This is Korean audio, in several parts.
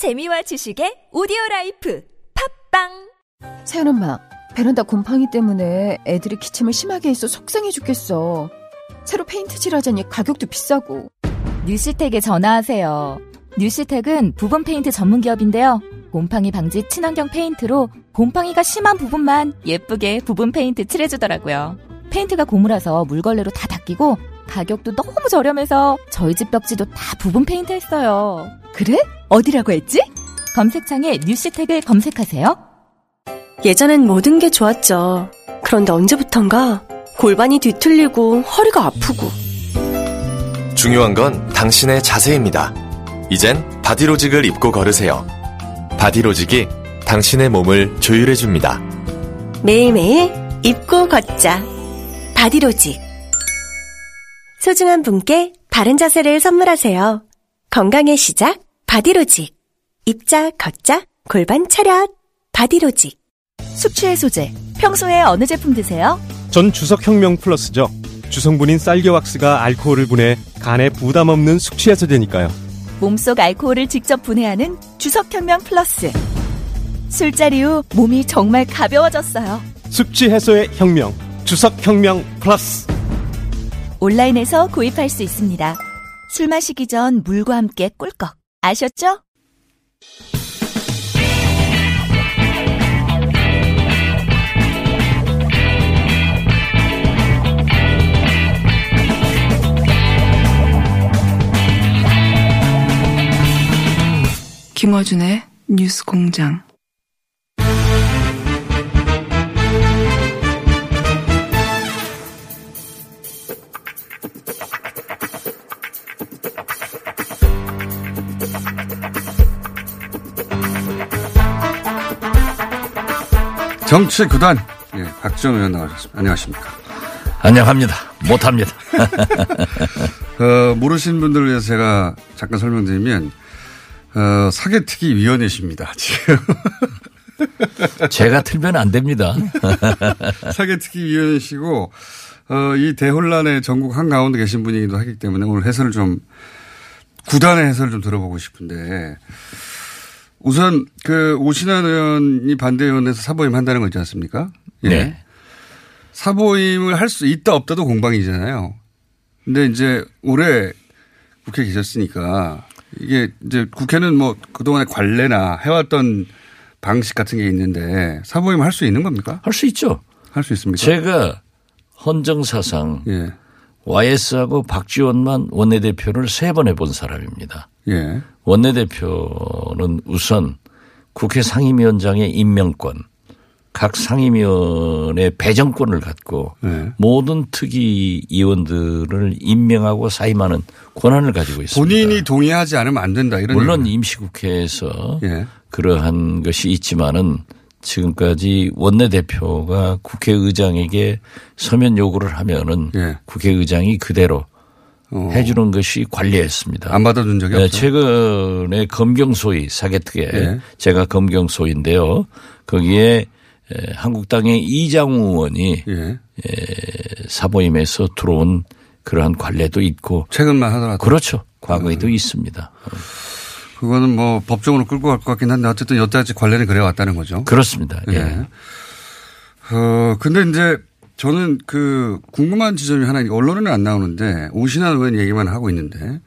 재미와 지식의 오디오 라이프 팟빵 세연 엄마, 베란다 곰팡이 때문에 애들이 기침을 심하게 해서 속상해 죽겠어. 새로 페인트 칠하자니 가격도 비싸고. 뉴시텍에 전화하세요. 뉴시텍은 부분 페인트 전문 기업인데요. 곰팡이 방지 친환경 페인트로 곰팡이가 심한 부분만 예쁘게 부분 페인트 칠해주더라고요. 페인트가 고무라서 물걸레로 다 닦이고 가격도 너무 저렴해서 저희 집 벽지도 다 부분 페인트 했어요. 그래? 어디라고 했지? 검색창에 뉴시텍을 검색하세요. 예전엔 모든 게 좋았죠. 그런데 언제부턴가 골반이 뒤틀리고 허리가 아프고 중요한 건 당신의 자세입니다. 이젠 바디로직을 입고 걸으세요. 바디로직이 당신의 몸을 조율해줍니다. 매일매일 입고 걷자. 바디로직. 소중한 분께 바른 자세를 선물하세요. 건강의 시작, 바디로직. 입자, 걷자, 골반 차렷, 바디로직. 숙취해소제. 평소에 어느 제품 드세요? 전 주석혁명 플러스죠. 주성분인 쌀겨왁스가 알코올을 분해 간에 부담 없는 숙취해소되니까요. 몸속 알코올을 직접 분해하는 주석혁명 플러스. 술자리 후 몸이 정말 가벼워졌어요. 숙취 해소의 혁명. 주석혁명 플러스. 온라인에서 구입할 수 있습니다. 술 마시기 전 물과 함께 꿀꺽. 아셨죠? 김어준의 뉴스 공장. 정치 구단 예, 박정 의원 나와주셨습니다. 안녕하십니까? 안녕합니다. 못합니다. 어, 모르시는 분들을 위해서 제가 잠깐 설명드리면 어, 사개특위 위원이십니다. 지금 제가 틀면 안 됩니다. 사개특위 위원이시고 어, 이 대혼란의 전국 한 가운데 계신 분이기도 하기 때문에 오늘 해설을 좀 구단의 해설을 좀 들어보고 싶은데 우선 그 오신환 의원이 반대 의원에서 사보임 한다는 거 있지 않습니까? 예. 네. 사보임을 할 수 있다 없다도 공방이잖아요. 근데 이제 올해 국회 계셨으니까 이게 이제 국회는 뭐 그동안의 관례나 해왔던 방식 같은 게 있는데 사보임 할 수 있는 겁니까? 할 수 있죠. 할 수 있습니까? 제가 헌정사상 예. YS하고 박지원만 원내대표를 세 번 해본 사람입니다. 예. 원내대표는 우선 국회 상임위원장의 임명권, 각 상임위원의 배정권을 갖고 예. 모든 특위 의원들을 임명하고 사임하는 권한을 가지고 있습니다. 본인이 동의하지 않으면 안 된다 이런 물론 얘기는. 임시국회에서 예. 그러한 것이 있지만은 지금까지 원내대표가 국회의장에게 서면 요구를 하면은 예. 국회의장이 그대로 어. 해주는 것이 관리했습니다. 안 받아준 적이 네, 없죠. 최근에 검경소위 사개특에 예. 제가 검경소위인데요. 거기에 에, 한국당의 이장우 의원이 예. 에, 사보임에서 들어온 그러한 관례도 있고 최근만 하더라도 그렇죠. 과거에도 있습니다. 그거는 뭐 법적으로 끌고 갈 것 같긴 한데 어쨌든 여태까지 관례는 그래 왔다는 거죠. 그렇습니다. 예. 예. 어, 근데 이제 저는 그 궁금한 지점이 하나 있- 언론에는 안 나오는데 오신환 의원 얘기만 하고 있는데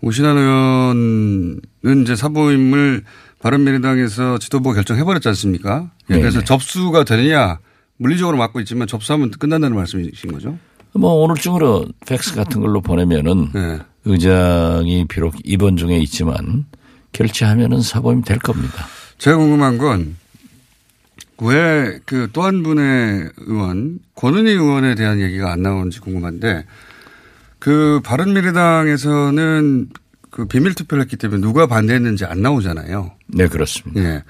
오신환 의원은 이제 사보임을 바른미래당에서 지도부가 결정해버렸지 않습니까? 예, 그래서 네네. 접수가 되느냐 물리적으로 막고 있지만 접수하면 끝난다는 말씀이신 거죠? 뭐 오늘 중으로 팩스 같은 걸로 보내면은 네. 의장이 비록 입원 중에 있지만 결제하면은 사보임 될 겁니다. 제가 궁금한 건 왜 그 또 한 분의 의원 권은희 의원에 대한 얘기가 안 나오는지 궁금한데 그 바른미래당에서는 그 비밀 투표를 했기 때문에 누가 반대했는지 안 나오잖아요. 네, 그렇습니다. 예.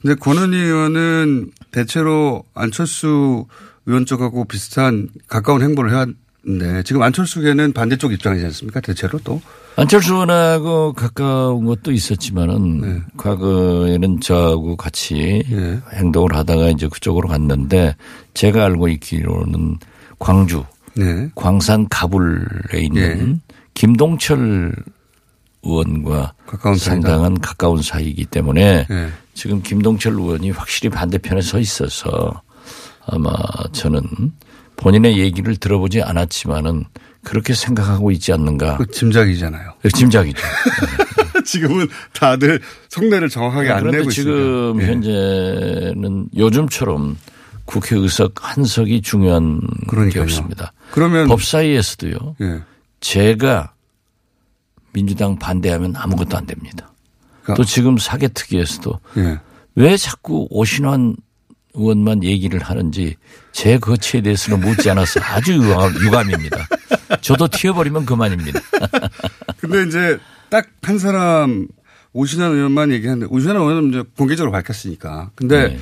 근데 권은희 의원은 대체로 안철수 의원 쪽하고 비슷한 가까운 행보를 해왔는데 지금 안철수계는 반대쪽 입장이지 않습니까? 대체로 또. 안철수 의원하고 가까운 것도 있었지만은 네. 과거에는 저하고 같이 예. 행동을 하다가 이제 그쪽으로 갔는데 제가 알고 있기로는 광주 네. 광산 가불에 있는 예. 김동철 의원과 가까운 사이다. 상당한 가까운 사이이기 때문에 예. 지금 김동철 의원이 확실히 반대편에 서 있어서 아마 저는 본인의 얘기를 들어보지 않았지만은 그렇게 생각하고 있지 않는가. 그 짐작이잖아요. 짐작이죠. 지금은 다들 성내를 정확하게 안 내고 지금 있습니다. 예. 현재는 요즘처럼 국회 의석 한 석이 중요한 게 그러니까요. 없습니다. 그러면 법사위에서도요. 예. 제가 민주당 반대하면 아무것도 안 됩니다. 그러니까- 또 지금 사개특위에서도 예. 왜 자꾸 오신환 의원만 얘기를 하는지 제 거치에 대해서는 묻지 않아서 아주 유감, 유감입니다. 저도 튀어버리면 그만입니다. 근데 이제 딱 한 사람 오신환 의원만 얘기하는데 오신환 의원은 이제 공개적으로 밝혔으니까. 근데 네.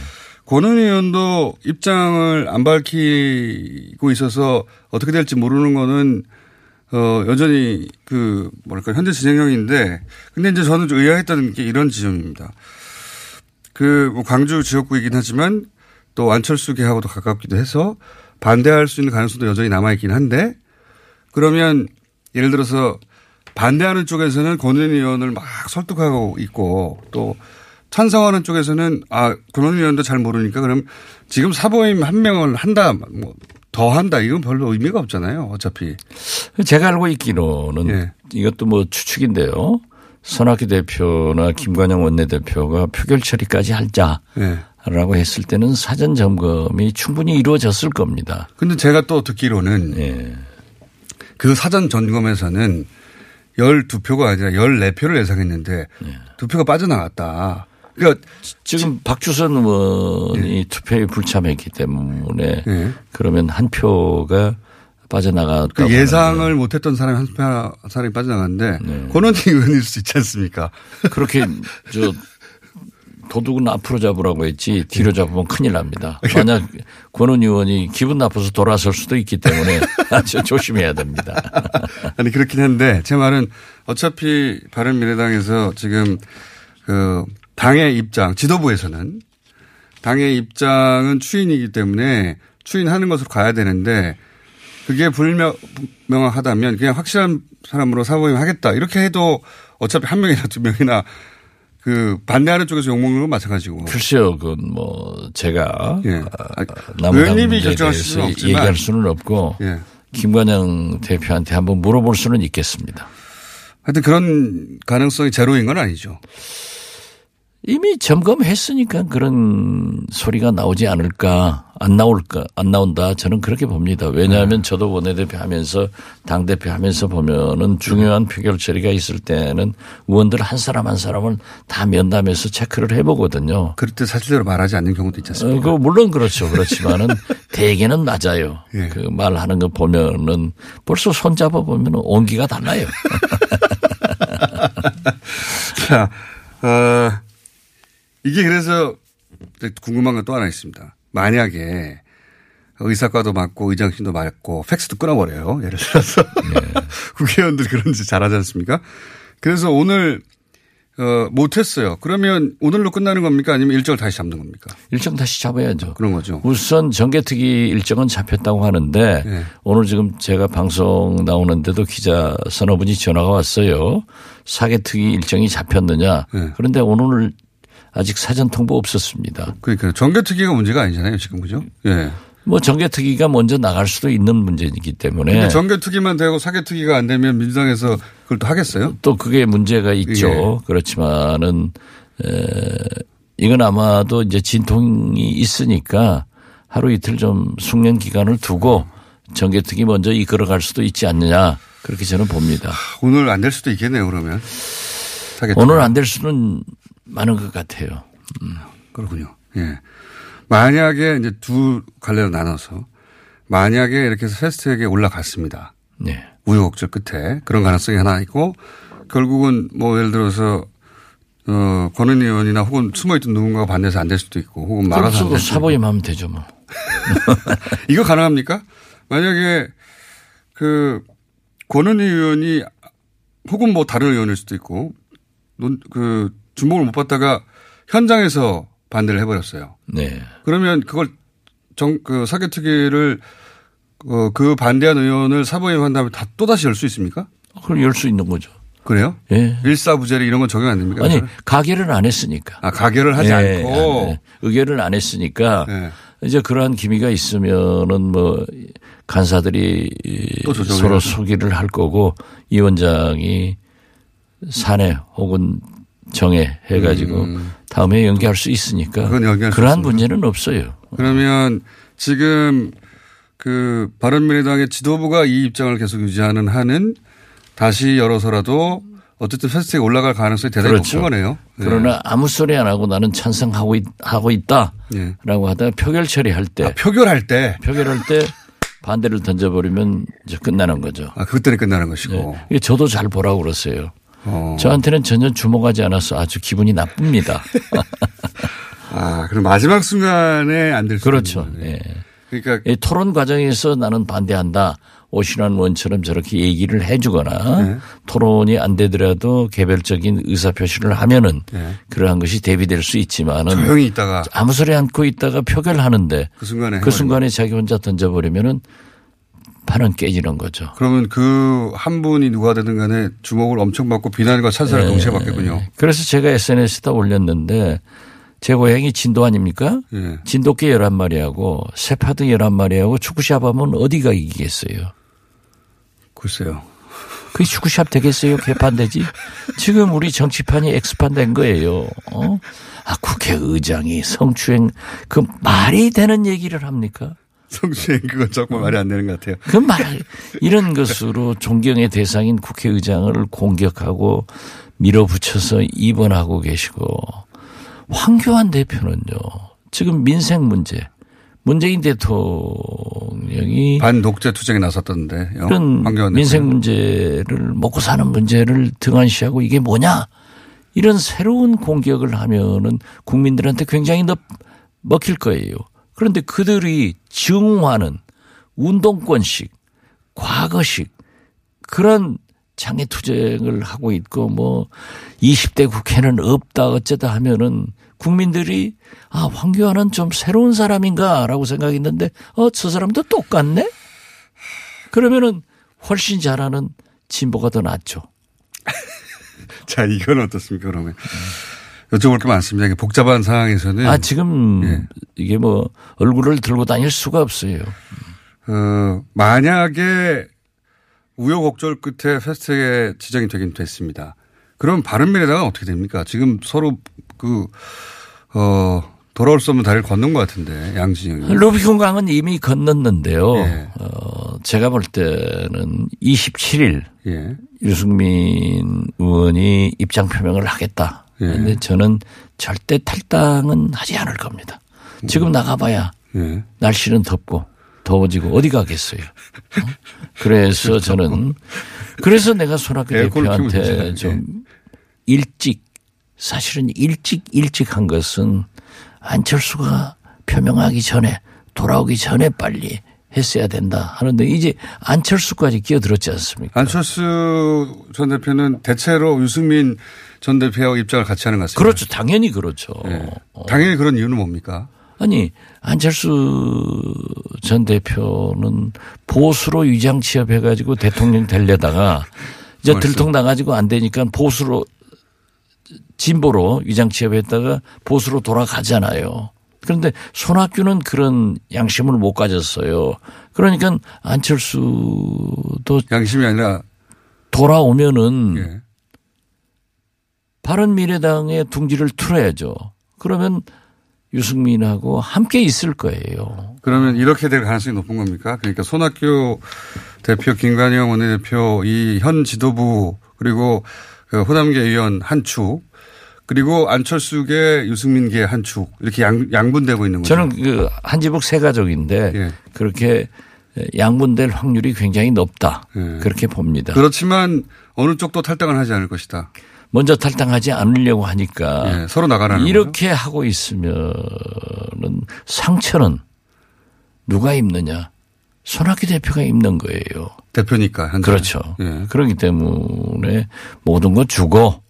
권은 의원도 입장을 안 밝히고 있어서 어떻게 될지 모르는 거는 어 여전히 그 뭐랄까 현재 진행형인데 근데 이제 저는 좀 의아했던 게 이런 지점입니다. 그 뭐 광주 지역구이긴 하지만 또 안철수 계하고도 가깝기도 해서 반대할 수 있는 가능성도 여전히 남아있긴 한데 그러면 예를 들어서 반대하는 쪽에서는 권은 의원을 막 설득하고 있고 또 찬성하는 쪽에서는 아 권은 의원도 잘 모르니까 그럼 지금 사보임 한 명을 한다 뭐 더 한다 이건 별로 의미가 없잖아요 어차피 제가 알고 있기로는 예. 이것도 뭐 추측인데요. 손학규 대표나 김관영 원내대표가 표결 처리까지 할자라고 예. 했을 때는 사전 점검이 충분히 이루어졌을 겁니다. 근데 제가 또 듣기로는 예. 그 사전 점검에서는 12표가 아니라 14표를 예상했는데 두 표가 빠져나갔다. 그러니까 지금 박주선 의원이 투표에 불참했기 때문에 예. 그러면 한 표가 빠져나갔다고 그 예상을 못했던 사람이 한 표, 사람이 빠져나갔는데 네. 권원희 의원일 수 있지 않습니까? 그렇게 저 도둑은 앞으로 잡으라고 했지 뒤로 잡으면 큰일 납니다. 만약 권은 의원이 기분 나빠서 돌아설 수도 있기 때문에 아주 조심해야 됩니다. 아니 그렇긴 한데 제 말은 어차피 바른미래당에서 지금 그 당의 입장 지도부에서는 당의 입장은 추인이기 때문에 추인하는 것으로 가야 되는데 그게 불명확하다면 그냥 확실한 사람으로 사보임 하겠다 이렇게 해도 어차피 한 명이나 두 명이나 그 반대하는 쪽에서 욕먹는 건 마찬가지고. 글쎄요, 그건 뭐 제가 예. 아, 남은 의원님이 문제에 결정하실 대해서. 얘기할 수는 없고 예. 김관영 대표한테 한번 물어볼 수는 있겠습니다. 하여튼 그런 가능성이 제로인 건 아니죠. 이미 점검했으니까 그런 소리가 나오지 않을까, 안 나올까, 안 나온다. 저는 그렇게 봅니다. 왜냐하면 저도 원내대표 하면서 당 대표 하면서 보면은 중요한 표결 처리가 있을 때는 의원들 한 사람 한 사람을 다 면담해서 체크를 해보거든요. 그럴 때 사실대로 말하지 않는 경우도 있지 어, 않습니까? 그 물론 그렇죠. 그렇지만은 대개는 맞아요. 예. 그 말하는 거 보면은 벌써 손 잡아 보면은 온기가 달라요. 자, 어, 이게 그래서 궁금한 건 또 하나 있습니다. 만약에 의사과도 맞고 의장실도 맞고 팩스도 끊어버려요. 예를 들어서 국회의원들 그런 짓 잘하지 않습니까? 그래서 오늘 어, 못했어요. 그러면 오늘로 끝나는 겁니까? 아니면 일정을 다시 잡는 겁니까? 일정 다시 잡아야죠. 그런 거죠. 우선 정개특위 일정은 잡혔다고 하는데 네. 오늘 지금 제가 방송 나오는데도 기자 서너 분이 전화가 왔어요. 사개특위 일정이 잡혔느냐. 네. 그런데 오늘 아직 사전 통보 없었습니다. 그러니까 정개특위가 문제가 아니잖아요. 지금 그죠? 예. 뭐 정개특위가 먼저 나갈 수도 있는 문제이기 때문에 정개특위만 되고 사개특위가 안 되면 민주당에서 그걸 또 하겠어요? 또 그게 문제가 있죠. 예. 그렇지만은 에, 이건 아마도 이제 진통이 있으니까 하루 이틀 좀 숙련 기간을 두고 정개특위 먼저 이끌어갈 수도 있지 않느냐 그렇게 저는 봅니다. 오늘 안 될 수도 있겠네요. 그러면. 사개특위. 오늘 안 될 수는 많은 것 같아요. 그렇군요. 예. 만약에 이제 두 갈래로 나눠서 만약에 이렇게 해서 패스트트랙에 올라갔습니다. 네. 우여곡절 끝에 그런 가능성이 하나 있고 결국은 뭐 예를 들어서 어, 권은 의원이나 혹은 숨어있던 누군가가 반대해서 안 될 수도 있고 혹은 막아서 안 그럼 될 수도. 사보임하면 되죠 뭐. 이거 가능합니까? 만약에 그 권은희 의원이 혹은 뭐 다른 의원일 수도 있고 논, 그 주목을 못 받다가 현장에서 반대를 해버렸어요. 네. 그러면 그걸 정, 그 사개특위를 어, 그 반대한 의원을 사보임한 다음에 다 또다시 열 수 있습니까? 그걸 열 수 있는 거죠. 그래요? 예. 일사부재리 이런 건 적용 안 됩니까? 아니 그거는? 가결을 안 했으니까. 아, 가결을 하지 예, 않고. 예, 의결을 안 했으니까 예. 이제 그러한 기미가 있으면은 뭐 간사들이. 서로 소기를 할 거고 이 원장이 사내 혹은 정해 해가지고 다음에 연기할 수 있으니까 음. 그건 그러한. 문제는 없어요. 그러면 지금 그 바른미래당의 지도부가 이 입장을 계속 유지하는 한은 다시 열어서라도 어쨌든 패스트에 올라갈 가능성이 대단히 그렇죠. 높은 거네요. 네. 그러나 아무 소리 안 하고 나는 찬성하고 있, 하고 있다라고 예. 하다가 표결 처리할 때 아, 표결할 때. 표결할 때 반대를 던져버리면 이제 끝나는 거죠. 아, 그때는 끝나는 것이고. 예. 이게 저도 잘 보라고 그랬어요. 어. 저한테는 전혀 주목하지 않아서 아주 기분이 나쁩니다. 아, 그럼 마지막 순간에 안 될 수 그렇죠. 예. 그러니까 이 토론 과정에서 나는 반대한다. 오신환 의원처럼 저렇게 얘기를 해주거나 네. 토론이 안 되더라도 개별적인 의사 표시를 하면은 네. 그러한 것이 대비될 수 있지만은 조용히 있다가 아무 소리 않고 있다가 표결하는데 그 순간에 그 순간에 자기 혼자 던져버리면은 판은 깨지는 거죠. 그러면 그 한 분이 누가 되든 간에 주목을 엄청 받고 비난과 찬사를 네. 동시에 받겠군요. 그래서 제가 SNS에다 올렸는데 제 고향이 진도 아닙니까? 예. 진돗개 11마리하고 세파드 11마리하고 축구샵 하면 어디가 이기겠어요? 글쎄요. 그게 축구샵 되겠어요? 개판되지? 지금 우리 정치판이 엑스판 된 거예요. 어? 아, 국회의장이 성추행, 그 말이 되는 얘기를 합니까? 성추행 그건 정말 말이 안 되는 것 같아요. 그 말, 이런 것으로 존경의 대상인 국회의장을 공격하고 밀어붙여서 입원하고 계시고, 황교안 대표는요, 지금 민생 문제, 문재인 대통령이 반독재 투쟁에 나섰던데. 그런 황교안 민생 대표는. 문제를 먹고 사는 문제를 등한시하고 이게 뭐냐 이런 새로운 공격을 하면은 국민들한테 굉장히 더 먹힐 거예요. 그런데 그들이 증오하는 운동권식, 과거식 그런 장애 투쟁을 하고 있고 뭐 20대 국회는 없다 어쩌다 하면은 국민들이 아 황교안은 좀 새로운 사람인가라고 생각했는데 어 저 사람도 똑같네. 그러면은 훨씬 잘하는 진보가 더 낫죠. 자, 이건 어떻습니까, 그러면. 여쭤볼 게 많습니다. 복잡한 상황에서는. 아 지금 예. 이게 뭐 얼굴을 들고 다닐 수가 없어요. 어, 만약에 우여곡절 끝에 패스트에 지정이 되긴 됐습니다. 그럼 바른미래당은 어떻게 됩니까? 지금 서로 그, 어, 돌아올 수 없는 다리를 건넌 것 같은데, 양진영이. 루비콘 강은 이미 건넜는데요. 예. 어, 제가 볼 때는 27일 예. 유승민 의원이 입장 표명을 하겠다. 예. 그런데 저는 절대 탈당은 하지 않을 겁니다. 지금 나가봐야 예. 날씨는 덥고 더워지고 어디 가겠어요. 어? 그래서 저는 그래서 내가 손학규 대표한테. 좀 일찍 사실은 일찍 일찍 한 것은 안철수가 표명하기 전에 돌아오기 전에 빨리 했어야 된다 하는데 이제 안철수까지 끼어들었지 않습니까? 안철수 전 대표는 대체로 유승민 전 대표하고 입장을 같이 하는 것 같습니다. 그렇죠. 당연히 그렇죠. 예. 당연히 그런 이유는 뭡니까? 아니 안철수 전 대표는 보수로 위장 취업해가지고 대통령 되려다가 이제. 들통 나가지고 안 되니까 보수로 진보로 위장 취업했다가 보수로 돌아가잖아요. 그런데 손학규는 그런 양심을 못 가졌어요. 그러니까 안철수도 양심이 아니라, 돌아오면은 예. 바른 미래당의 둥지를 틀어야죠. 그러면 유승민하고 함께 있을 거예요. 그러면 이렇게 될 가능성이 높은 겁니까? 그러니까 손학규 대표, 김관영 원내대표, 이 현 지도부, 그리고 그 호남계 의원 한 축, 그리고 안철수계 유승민계 한 축, 이렇게 양, 양분되고 있는 거죠. 저는 그 한지북 세 가족인데 예. 그렇게 양분될 확률이 굉장히 높다. 예. 그렇게 봅니다. 그렇지만 어느 쪽도 탈당을 하지 않을 것이다. 먼저 탈당하지 않으려고 하니까 예, 서로 나가라는 거죠. 이렇게 하고 있으면은 상처는 누가 입느냐? 손학규 대표가 입는 거예요. 대표니까. 현재. 그렇죠. 예. 그렇기 때문에 모든 거 주고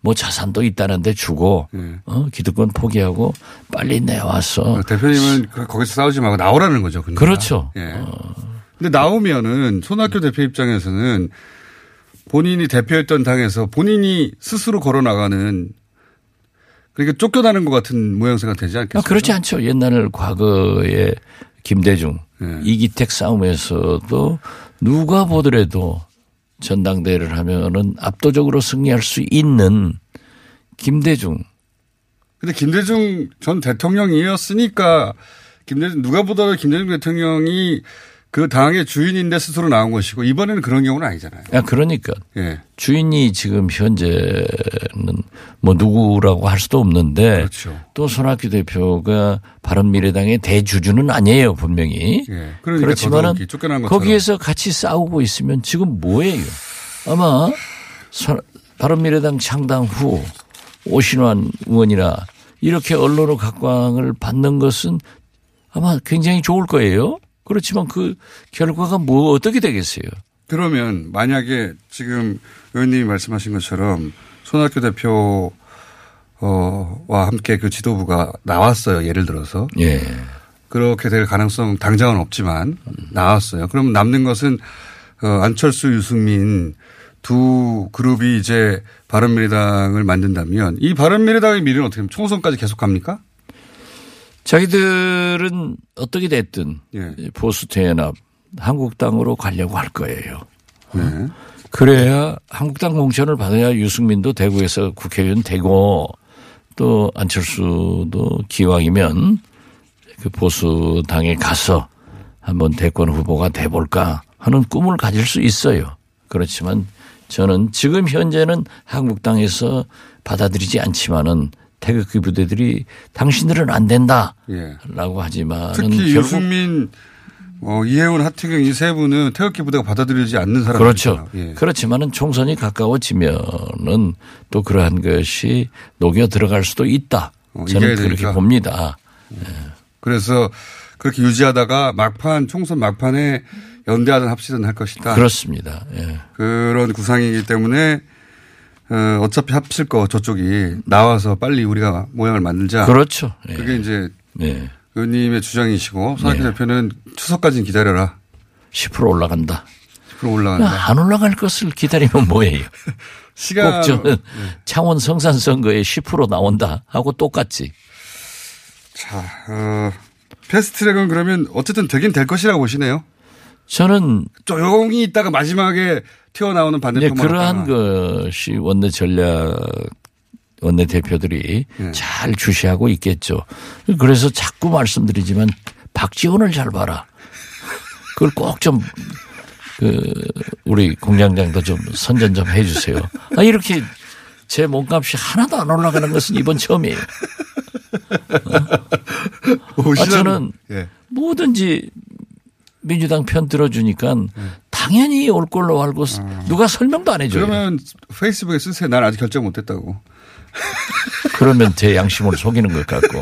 뭐 자산도 있다는데 주고 예. 어, 기득권 포기하고 빨리 내와서 대표님은 그- 거기서 싸우지 말고 나오라는 거죠. 그러니까. 그렇죠. 예. 근데 나오면은 손학규 대표 입장에서는 본인이 대표했던 당에서 본인이 스스로 걸어 나가는 그러니까 쫓겨나는 것 같은 모양새가 되지 아, 않겠습니까? 그렇지 않죠. 옛날 과거에 김대중, 네. 이기택 싸움에서도 누가 보더라도 전당대회를 하면은 압도적으로 승리할 수 있는 김대중. 근데 김대중 전 대통령이었으니까 김대중 누가 보더라도 김대중 대통령이 그 당의 주인인데 스스로 나온 것이고 이번에는 그런 경우는 아니잖아요. 아, 그러니까 예. 주인이 지금 현재는 뭐 누구라고 할 수도 없는데 그렇죠. 또 손학규 대표가 바른미래당의 대주주는 아니에요 분명히. 예. 그러니까 그렇지만은. 거기에서 같이 싸우고 있으면 지금 뭐예요? 아마 선- 바른미래당 창당 후 오신환 의원이나 이렇게 언론의 각광을 받는 것은 아마 굉장히 좋을 거예요. 그렇지만 그 결과가 뭐 어떻게 되겠어요? 그러면 만약에 지금 의원님이 말씀하신 것처럼 손학규 대표 어와 함께 그 지도부가 나왔어요. 예를 들어서 예. 그렇게 될 가능성 당장은 없지만 나왔어요. 그럼 남는 것은 어, 안철수, 유승민 두 그룹이 이제 바른미래당을 만든다면 이 바른미래당의 미래는 어떻게 됩니까? 총선까지 계속 갑니까? 자기들은 어떻게 됐든 예. 보수 대연합 한국당으로 가려고 할 거예요. 네. 그래야 한국당 공천을 받아야 유승민도 대구에서 국회의원 되고 또 안철수도 기왕이면 그 보수당에 가서 한번 대권 후보가 돼볼까 하는 꿈을 가질 수 있어요. 그렇지만 저는 지금 현재는 한국당에서 받아들이지 않지만은 태극기 부대들이 당신들은 안 된다라고 예. 하지만은 특히 결국 유승민, 어, 이혜훈, 하태경 이 세 분은 태극기 부대가 받아들이지 않는 사람들. 그렇죠. 예. 그렇지만은 총선이 가까워지면은 또 그러한 것이 녹여 들어갈 수도 있다. 어, 저는 그렇게 되니까. 봅니다. 그래서 그렇게 유지하다가 막판 총선 막판에 연대하든 합치든 할 것이다. 그렇습니다. 예. 그런 구상이기 때문에 어, 어차피 합칠 거 저쪽이 나와서 빨리 우리가 모양을 만들자. 그렇죠. 예. 그게 이제 예. 의원님의 주장이시고 손학규 네. 대표는 추석까지는 기다려라. 10% 올라간다. 그럼 올라간다. 안 올라갈 것을 기다리면 뭐예요? 시간 꼭 저는 창원 성산 선거에 10% 나온다 하고 똑같지. 자, 어, 패스트트랙은 그러면 어쨌든 되긴 될 것이라고 보시네요. 저는 조용히 있다가 마지막에 튀어나오는 이제 반대편만 그러한 하다가. 것이 원내 전략 원내 대표들이 네. 잘 주시하고 있겠죠. 그래서 자꾸 말씀드리지만 박지원을 잘 봐라. 그걸 꼭 좀 그 우리 공장장도 좀 선전 좀 해주세요. 아 이렇게 제 몸값이 하나도 안 올라가는 것은 이번 처음이에요. 오시는- 아, 저는 예. 뭐든지 민주당 편 들어주니까 당연히 올 걸로 알고 누가 설명도 안 해줘요. 그러면 페이스북에 쓰세요. 난 아직 결정 못 했다고. 그러면 제 양심을 속이는 것 같고.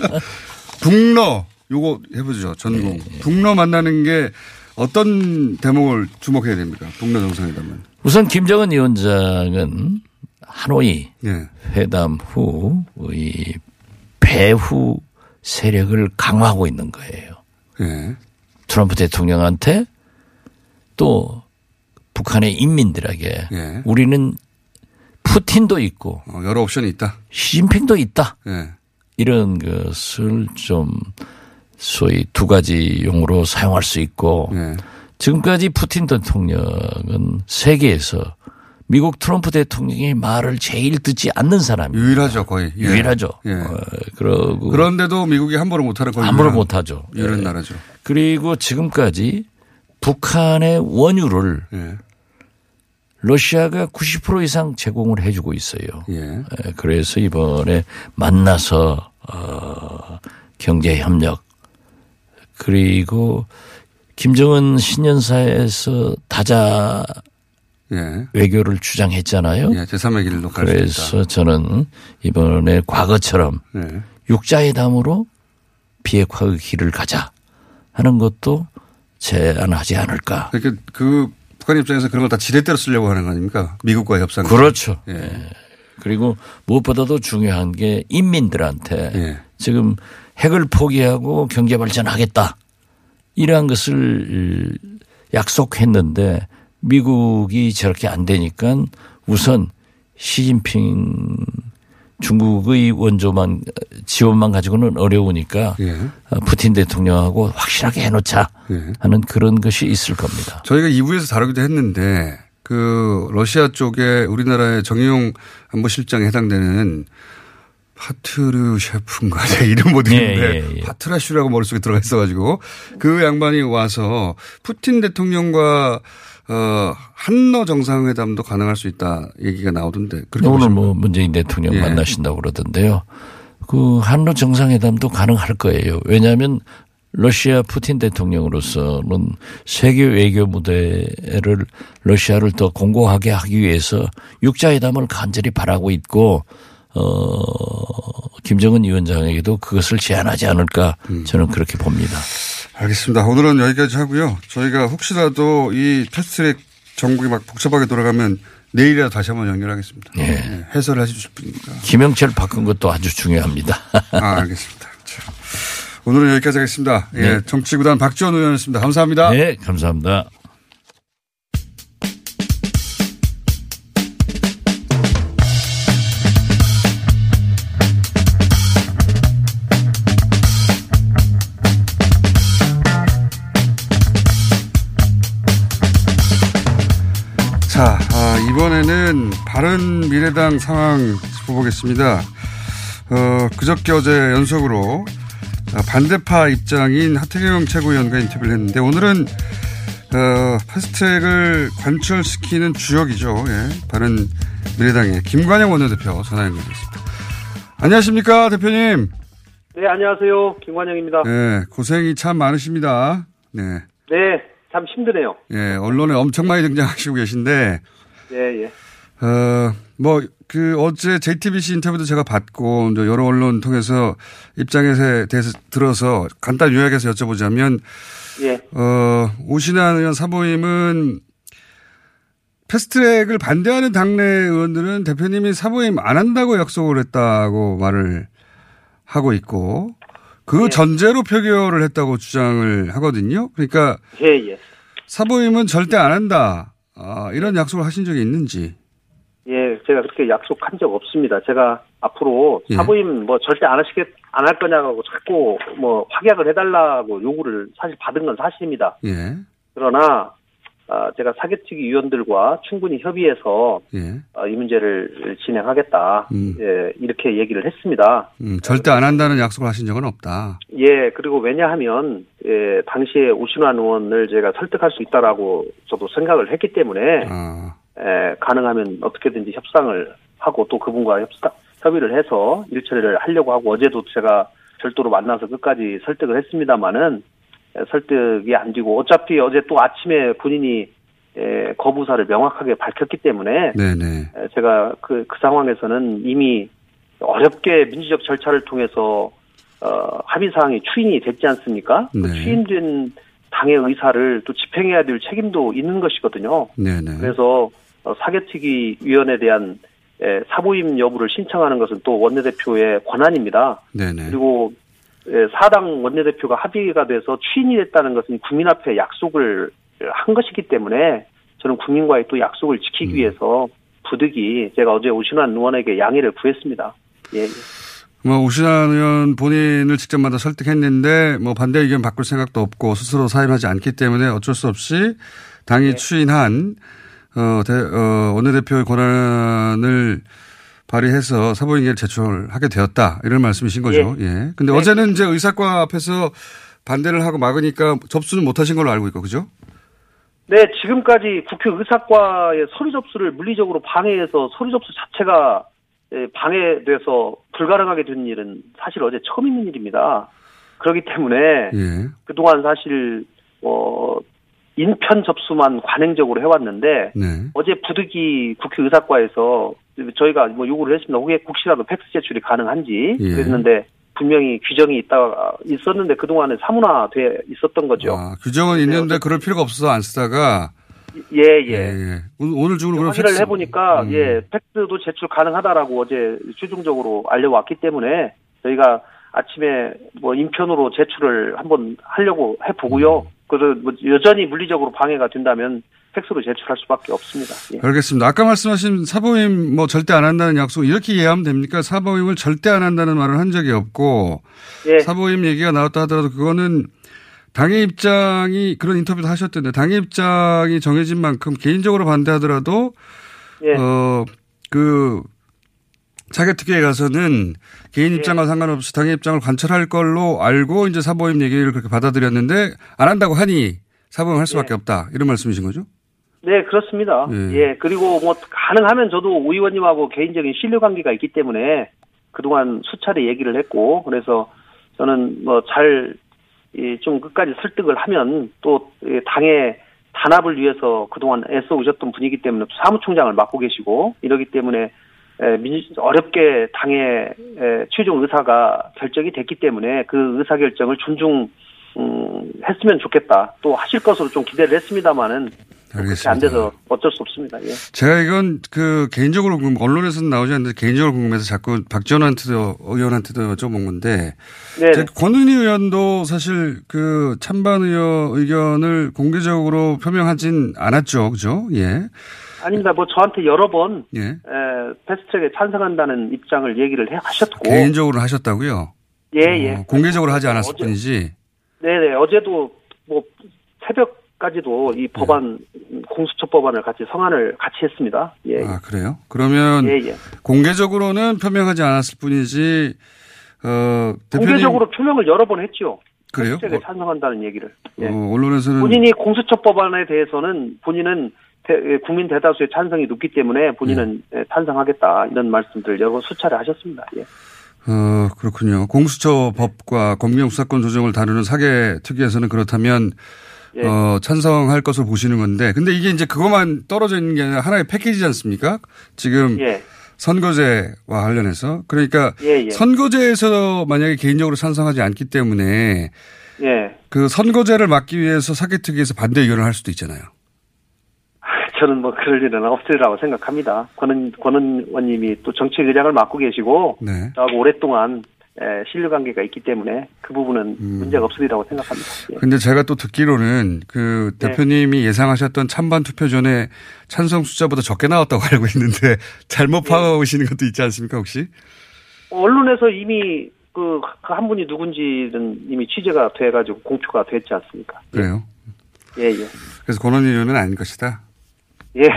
북러 요거 해보죠. 전공. 네. 북러 만나는 게 어떤 대목을 주목해야 됩니까? 북러 정상회담은. 우선 김정은 위원장은 하노이 예. 회담 후의 배후 세력을 강화하고 있는 거예요. 예. 트럼프 대통령한테 또 북한의 인민들에게 예. 우리는 푸틴도 있고 어, 여러 옵션이 있다. 시진핑도 있다. 예. 이런 것을 좀 소위 두 가지 용어로 사용할 수 있고 예. 지금까지 푸틴 대통령은 세계에서 미국 트럼프 대통령의 말을 제일 듣지 않는 사람이에요. 유일하죠, 거의. 예. 유일하죠. 예. 어, 그러고 그런데도 미국이 함부로 못하는 거의 아무로 유일한- 못하죠. 유일한 예. 나라죠. 그리고 지금까지 북한의 원유를 예. 러시아가 90% 이상 제공을 해주고 있어요. 예. 예, 그래서 이번에 만나서 어, 경제 협력 그리고 김정은 신년사에서 다자 예. 외교를 주장했잖아요. 예. 제3의 길로 갈수 있다. 그래서 저는 이번에 과거처럼 예. 육자회담으로 비핵화의 길을 가자 하는 것도 제안하지 않을까. 그러니까 그 북한 입장에서 그런 걸 다 지렛대로 쓰려고 하는 거 아닙니까? 미국과의 협상. 그렇죠. 예. 예. 그리고 무엇보다도 중요한 게 인민들한테 예. 지금 핵을 포기하고 경제 발전하겠다. 이러한 것을 약속했는데 미국이 저렇게 안 되니까 우선 시진핑 중국의 원조만 지원만 가지고는 어려우니까 예. 어, 푸틴 대통령하고 확실하게 해놓자 예. 하는 그런 것이 있을 겁니다. 저희가 2부에서 다루기도 했는데 그 러시아 쪽에 우리나라의 정의용 안보실장에 해당되는 파트르 셰프인가 제 이름 못 읽는데 예, 예, 예. 파트라슈라고 머릿속에 들어가 있어가지고 그 양반이 와서 푸틴 대통령과 어 한러 정상회담도 가능할 수 있다 얘기가 나오던데 그렇게 오늘 보십니까? 뭐 문재인 대통령 예. 만나신다고 그러던데요. 그 한러 정상회담도 가능할 거예요. 왜냐하면 러시아 푸틴 대통령으로서는 세계 외교 무대를 러시아를 더 공고하게 하기 위해서 육자회담을 간절히 바라고 있고 어 김정은 위원장에게도 그것을 제안하지 않을까 음. 저는 그렇게 봅니다. 알겠습니다. 오늘은 여기까지 하고요. 저희가 혹시라도 이 패스트트랙 정국이 막 복잡하게 돌아가면 내일이라도 다시 한번 연결하겠습니다. 예. 네, 해설을 해주실 분이니까. 김영철 바꾼 것도 아주 중요합니다. 아, 알겠습니다. 자, 오늘은 여기까지 하겠습니다. 예, 네. 정치구단 박지원 의원이었습니다. 감사합니다. 네, 감사합니다. 바른 미래당 상황 짚어보겠습니다. 어, 그저께 어제 연속으로 아, 반대파 입장인 하태경 최고위원과 인터뷰를 했는데 오늘은 어, 패스트트랙을 관철시키는 주역이죠. 예, 바른 미래당의 김관영 원내대표 전화 연결됐습니다. 안녕하십니까, 대표님. 네, 안녕하세요. 김관영입니다. 네, 고생이 참 많으십니다. 네. 네, 참 힘드네요. 예, 언론에 엄청 많이 등장하시고 계신데, 예, 예. 어, 뭐, 그, 어제 JTBC 인터뷰도 제가 받고, 이제 여러 언론 통해서 입장에 대해서 들어서 간단 요약해서 여쭤보자면, 예. 어, 오신환 의원 사보임은 패스트트랙을 반대하는 당내 의원들은 대표님이 사보임 안 한다고 약속을 했다고 말을 하고 있고, 그 예. 전제로 표결을 했다고 주장을 하거든요. 그러니까 예, 예. 사보임은 절대 안 한다. 아, 이런 약속을 하신 적이 있는지. 예, 제가 그렇게 약속한 적 없습니다. 제가 앞으로 예. 사부임 뭐 절대 안 하시겠, 안 할 거냐고 자꾸 뭐 확약을 해달라고 요구를 사실 받은 건 사실입니다. 예, 그러나, 아, 제가 사개특위 위원들과 충분히 협의해서 예. 어, 이 문제를 진행하겠다. 음. 예, 이렇게 얘기를 했습니다. 음, 절대 안 한다는 약속을 하신 적은 없다. 예, 그리고 왜냐하면, 예, 당시에 오신환 의원을 제가 설득할 수 있다라고 저도 생각을 했기 때문에, 아, 에, 가능하면 어떻게든지 협상을 하고 또 그분과 협상, 협의를 해서 일처리를 하려고 하고 어제도 제가 별도로 만나서 끝까지 설득을 했습니다마는 에, 설득이 안 되고 어차피 어제 또 아침에 본인이 에, 거부사를 명확하게 밝혔기 때문에 네네. 에, 제가 그, 그 상황에서는 이미 어렵게 민주적 절차를 통해서 어, 합의 사항이 추인이 됐지 않습니까? 그 네. 추인된 당의 의사를 또 집행해야 될 책임도 있는 것이거든요. 네네. 그래서 어, 사개특위 위원에 대한 에, 사보임 여부를 신청하는 것은 또 원내대표의 권한입니다. 네네. 그리고 에, 사당 원내대표가 합의가 돼서 추인이 됐다는 것은 국민 앞에 약속을 한 것이기 때문에 저는 국민과의 또 약속을 지키기 음. 위해서 부득이 제가 어제 오신환 의원에게 양해를 구했습니다. 예. 뭐, 오신환 의원 본인을 직접 만나 설득했는데, 뭐, 반대 의견 바꿀 생각도 없고, 스스로 사임하지 않기 때문에 어쩔 수 없이 당이 네. 추인한, 어, 대, 어, 원내대표의 권한을 발휘해서 사보임계를 제출하게 되었다. 이런 말씀이신 거죠. 예. 근데 네. 어제는 이제 의사과 앞에서 반대를 하고 막으니까 접수는 못 하신 걸로 알고 있고, 그죠? 네, 지금까지 국회 의사과의 서류 접수를 물리적으로 방해해서 서류 접수 자체가 예, 방해돼서 불가능하게 된 일은 사실 어제 처음 있는 일입니다. 그렇기 때문에 예. 그동안 사실 어 인편 접수만 관행적으로 해왔는데 네. 어제 부득이 국회 의사과에서 저희가 뭐 요구를 했습니다. 혹시 혹시라도 팩스 제출이 가능한지 예. 그랬는데 분명히 규정이 있다 있었는데 그 동안에 사문화돼 있었던 거죠. 아, 규정은 있는데 그럴 필요가 없어서 안 쓰다가 예, 예. 예. 오늘, 오늘 중으로 그럼 확인을 팩스- 해보니까 음. 예 팩스도 제출 가능하다라고 어제 최종적으로 알려왔기 때문에 저희가 아침에 뭐 인편으로 제출을 한번 하려고 해보고요. 음. 그래서 뭐 여전히 물리적으로 방해가 된다면 팩스로 제출할 수밖에 없습니다. 예. 알겠습니다. 아까 말씀하신 사보임 뭐 절대 안 한다는 약속 이렇게 이해하면 됩니까? 사보임을 절대 안 한다는 말을 한 적이 없고 예. 사보임 얘기가 나왔다 하더라도 그거는 당의 입장이 그런 인터뷰도 하셨던데 당의 입장이 정해진 만큼 개인적으로 반대하더라도 예. 어그 사개특위에 가서는 개인 입장과 상관없이 당의 입장을 관철할 걸로 알고 이제 사보임 얘기를 그렇게 받아들였는데 안 한다고 하니 사보임 할 수밖에 없다 이런 말씀이신 거죠? 네, 그렇습니다. 예. 예. 그리고 뭐 가능하면 저도 오 의원님하고 개인적인 신뢰 관계가 있기 때문에 그동안 수차례 얘기를 했고 그래서 저는 뭐잘좀 끝까지 설득을 하면 또이 당의 단합을 위해서 그동안 애써 오셨던 분이기 때문에 또 사무총장을 맡고 계시고 이러기 때문에 어렵게 당의 에, 최종 의사가 결정이 됐기 때문에 그 의사 결정을 존중 음, 했으면 좋겠다. 또 하실 것으로 좀 기대를 했습니다만은 알겠습니다. 안 돼서 어쩔 수 없습니다. 예. 제가 이건 그 개인적으로 궁금, 언론에서는 나오지 않는데 개인적으로 궁금해서 자꾸 박지원한테도 의원한테도 여쭤본 건데 네. 제 권은희 의원도 사실 그 찬반 의견을 공개적으로 표명하진 않았죠, 그죠? 예, 아닙니다. 뭐 저한테 여러 번 예. 에, 패스트트랙에 찬성한다는 입장을 얘기를 해 하셨고 개인적으로 하셨다고요? 예, 예. 어, 공개적으로 하지 않았을 어제- 뿐이지. 네 네. 어제도 뭐 새벽까지도 이 법안 공수처 법안을 같이 성안을 같이 했습니다. 예. 아 그래요? 그러면 예, 예. 공개적으로는 표명하지 않았을 뿐이지. 어, 대표님 공개적으로 표명을 여러 번 했죠. 그래요? 패스트트랙에 찬성한다는 얘기를. 예. 어, 언론에서는 본인이 공수처 법안에 대해서는 본인은 대- 예, 국민 대다수의 찬성이 높기 때문에 본인은 네. 예, 찬성하겠다 이런 말씀들을 여러 수차례 하셨습니다. 예. 어, 그렇군요. 공수처 법과 검경 수사권 조정을 다루는 사개 특위에서는 그렇다면 예. 어, 찬성할 것으로 보시는 건데 근데 이게 이제 그것만 떨어져 있는 게 아니라 하나의 패키지지 않습니까? 지금 예. 선거제와 관련해서 그러니까 예, 예. 선거제에서 만약에 개인적으로 찬성하지 않기 때문에 예. 그 선거제를 막기 위해서 사개특위에서 반대 의견을 할 수도 있잖아요. 저는 뭐 그럴 일은 없으리라고 생각합니다. 권은 권은 의원님이 또 정치 의장을 맡고 계시고 네. 저하고 오랫동안 에, 신뢰 관계가 있기 때문에 그 부분은 음. 문제가 없으리라고 생각합니다. 예. 근데 제가 또 듣기로는 그 네. 대표님이 예상하셨던 찬반 투표 전에 찬성 숫자보다 적게 나왔다고 알고 있는데 잘못 네. 파악하고 계시는 것도 있지 않습니까 혹시? 언론에서 이미 그 한 분이 누군지는 이미 취재가 돼가지고 공표가 됐지 않습니까? 그래요. 예, 예. 그래서 권원 의원은 아닌 것이다. 예.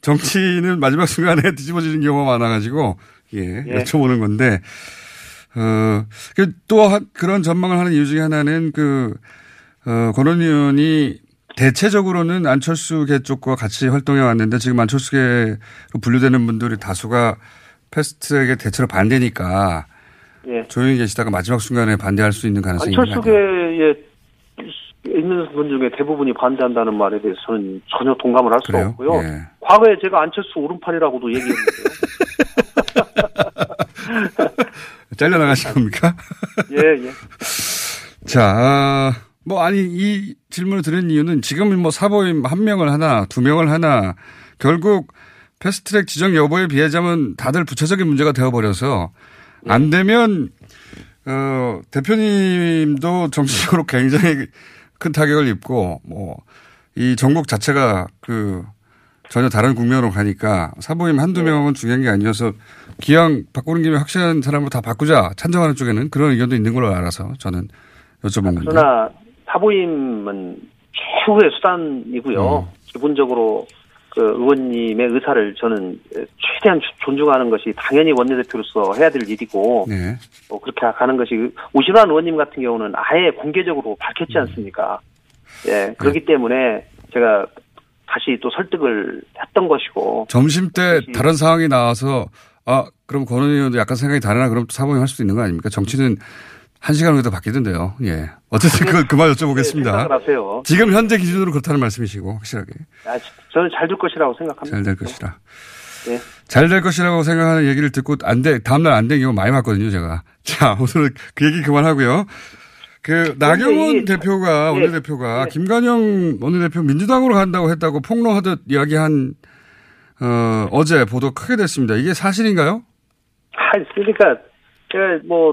정치는 마지막 순간에 뒤집어지는 경우가 많아가지고 예, 예. 여쭤보는 건데 어, 그또 그런 전망을 하는 이유 중에 하나는 그 어, 권원 의원이 대체적으로는 안철수계 쪽과 같이 활동해 왔는데 지금 안철수계로 분류되는 분들이 다수가 패스트트랙에 대체로 반대니까 예. 조용히 계시다가 마지막 순간에 반대할 수 있는 가능성이? 안철수계에 있는 분 중에 대부분이 반대한다는 말에 대해서 저는 전혀 동감을 할 수가? 없고요. 예. 과거에 제가 안철수 오른팔이라고도 얘기했는데요. 잘려나가신 겁니까? 예, 예. 자, 아, 뭐, 아니, 이 질문을 드린 이유는 지금은 뭐 사보임 한 명을 하나, 두 명을 하나, 결국 패스트 트랙 지정 여부에 비하자면 다들 부차적인 문제가 되어버려서 안 되면, 어, 대표님도 정치적으로 굉장히 큰 타격을 입고, 뭐, 이 전국 자체가 그 전혀 다른 국면으로 가니까 사보임 한두 명은 중요한 게 아니어서 기왕 바꾸는 김에 확실한 사람으로 다 바꾸자 찬성하는 쪽에는 그런 의견도 있는 걸로 알아서 저는 여쭤본 건데. 그러나 사보임은 최후의 수단이고요. 음. 기본적으로 그 의원님의 의사를 저는 최대한 조- 존중하는 것이 당연히 원내대표로서 해야 될 일이고 네. 뭐 그렇게 가는 것이 오신환 의원님 같은 경우는 아예 공개적으로 음. 밝혔지 않습니까? 예, 그렇기 네. 때문에 제가 다시 또 설득을 했던 것이고 점심 때 다른 상황이 나와서 아 그럼 권은 의원도 약간 생각이 다르나 그럼 또 사보임 할 수도 있는 거 아닙니까? 정치는 한 시간 후에도 바뀌던데요. 예. 어쨌든 그, 그만 네, 여쭤보겠습니다. 하세요. 지금 현재 기준으로 그렇다는 말씀이시고 확실하게 아, 저는 잘 될 것이라고 생각합니다. 잘 될 것이라. 예. 잘될 것이라고 생각하는 얘기를 듣고 안 돼, 다음날 안 된 경우 많이 봤거든요, 제가. 자, 오늘은 그 얘기 그만하고요. 그, 나경원 이- 대표가, 예. 원내대표가, 예. 김관영 원내대표 민주당으로 간다고 했다고 폭로하듯 이야기한, 어, 어제 보도 크게 됐습니다. 이게 사실인가요? 아, 그러니까 제가 뭐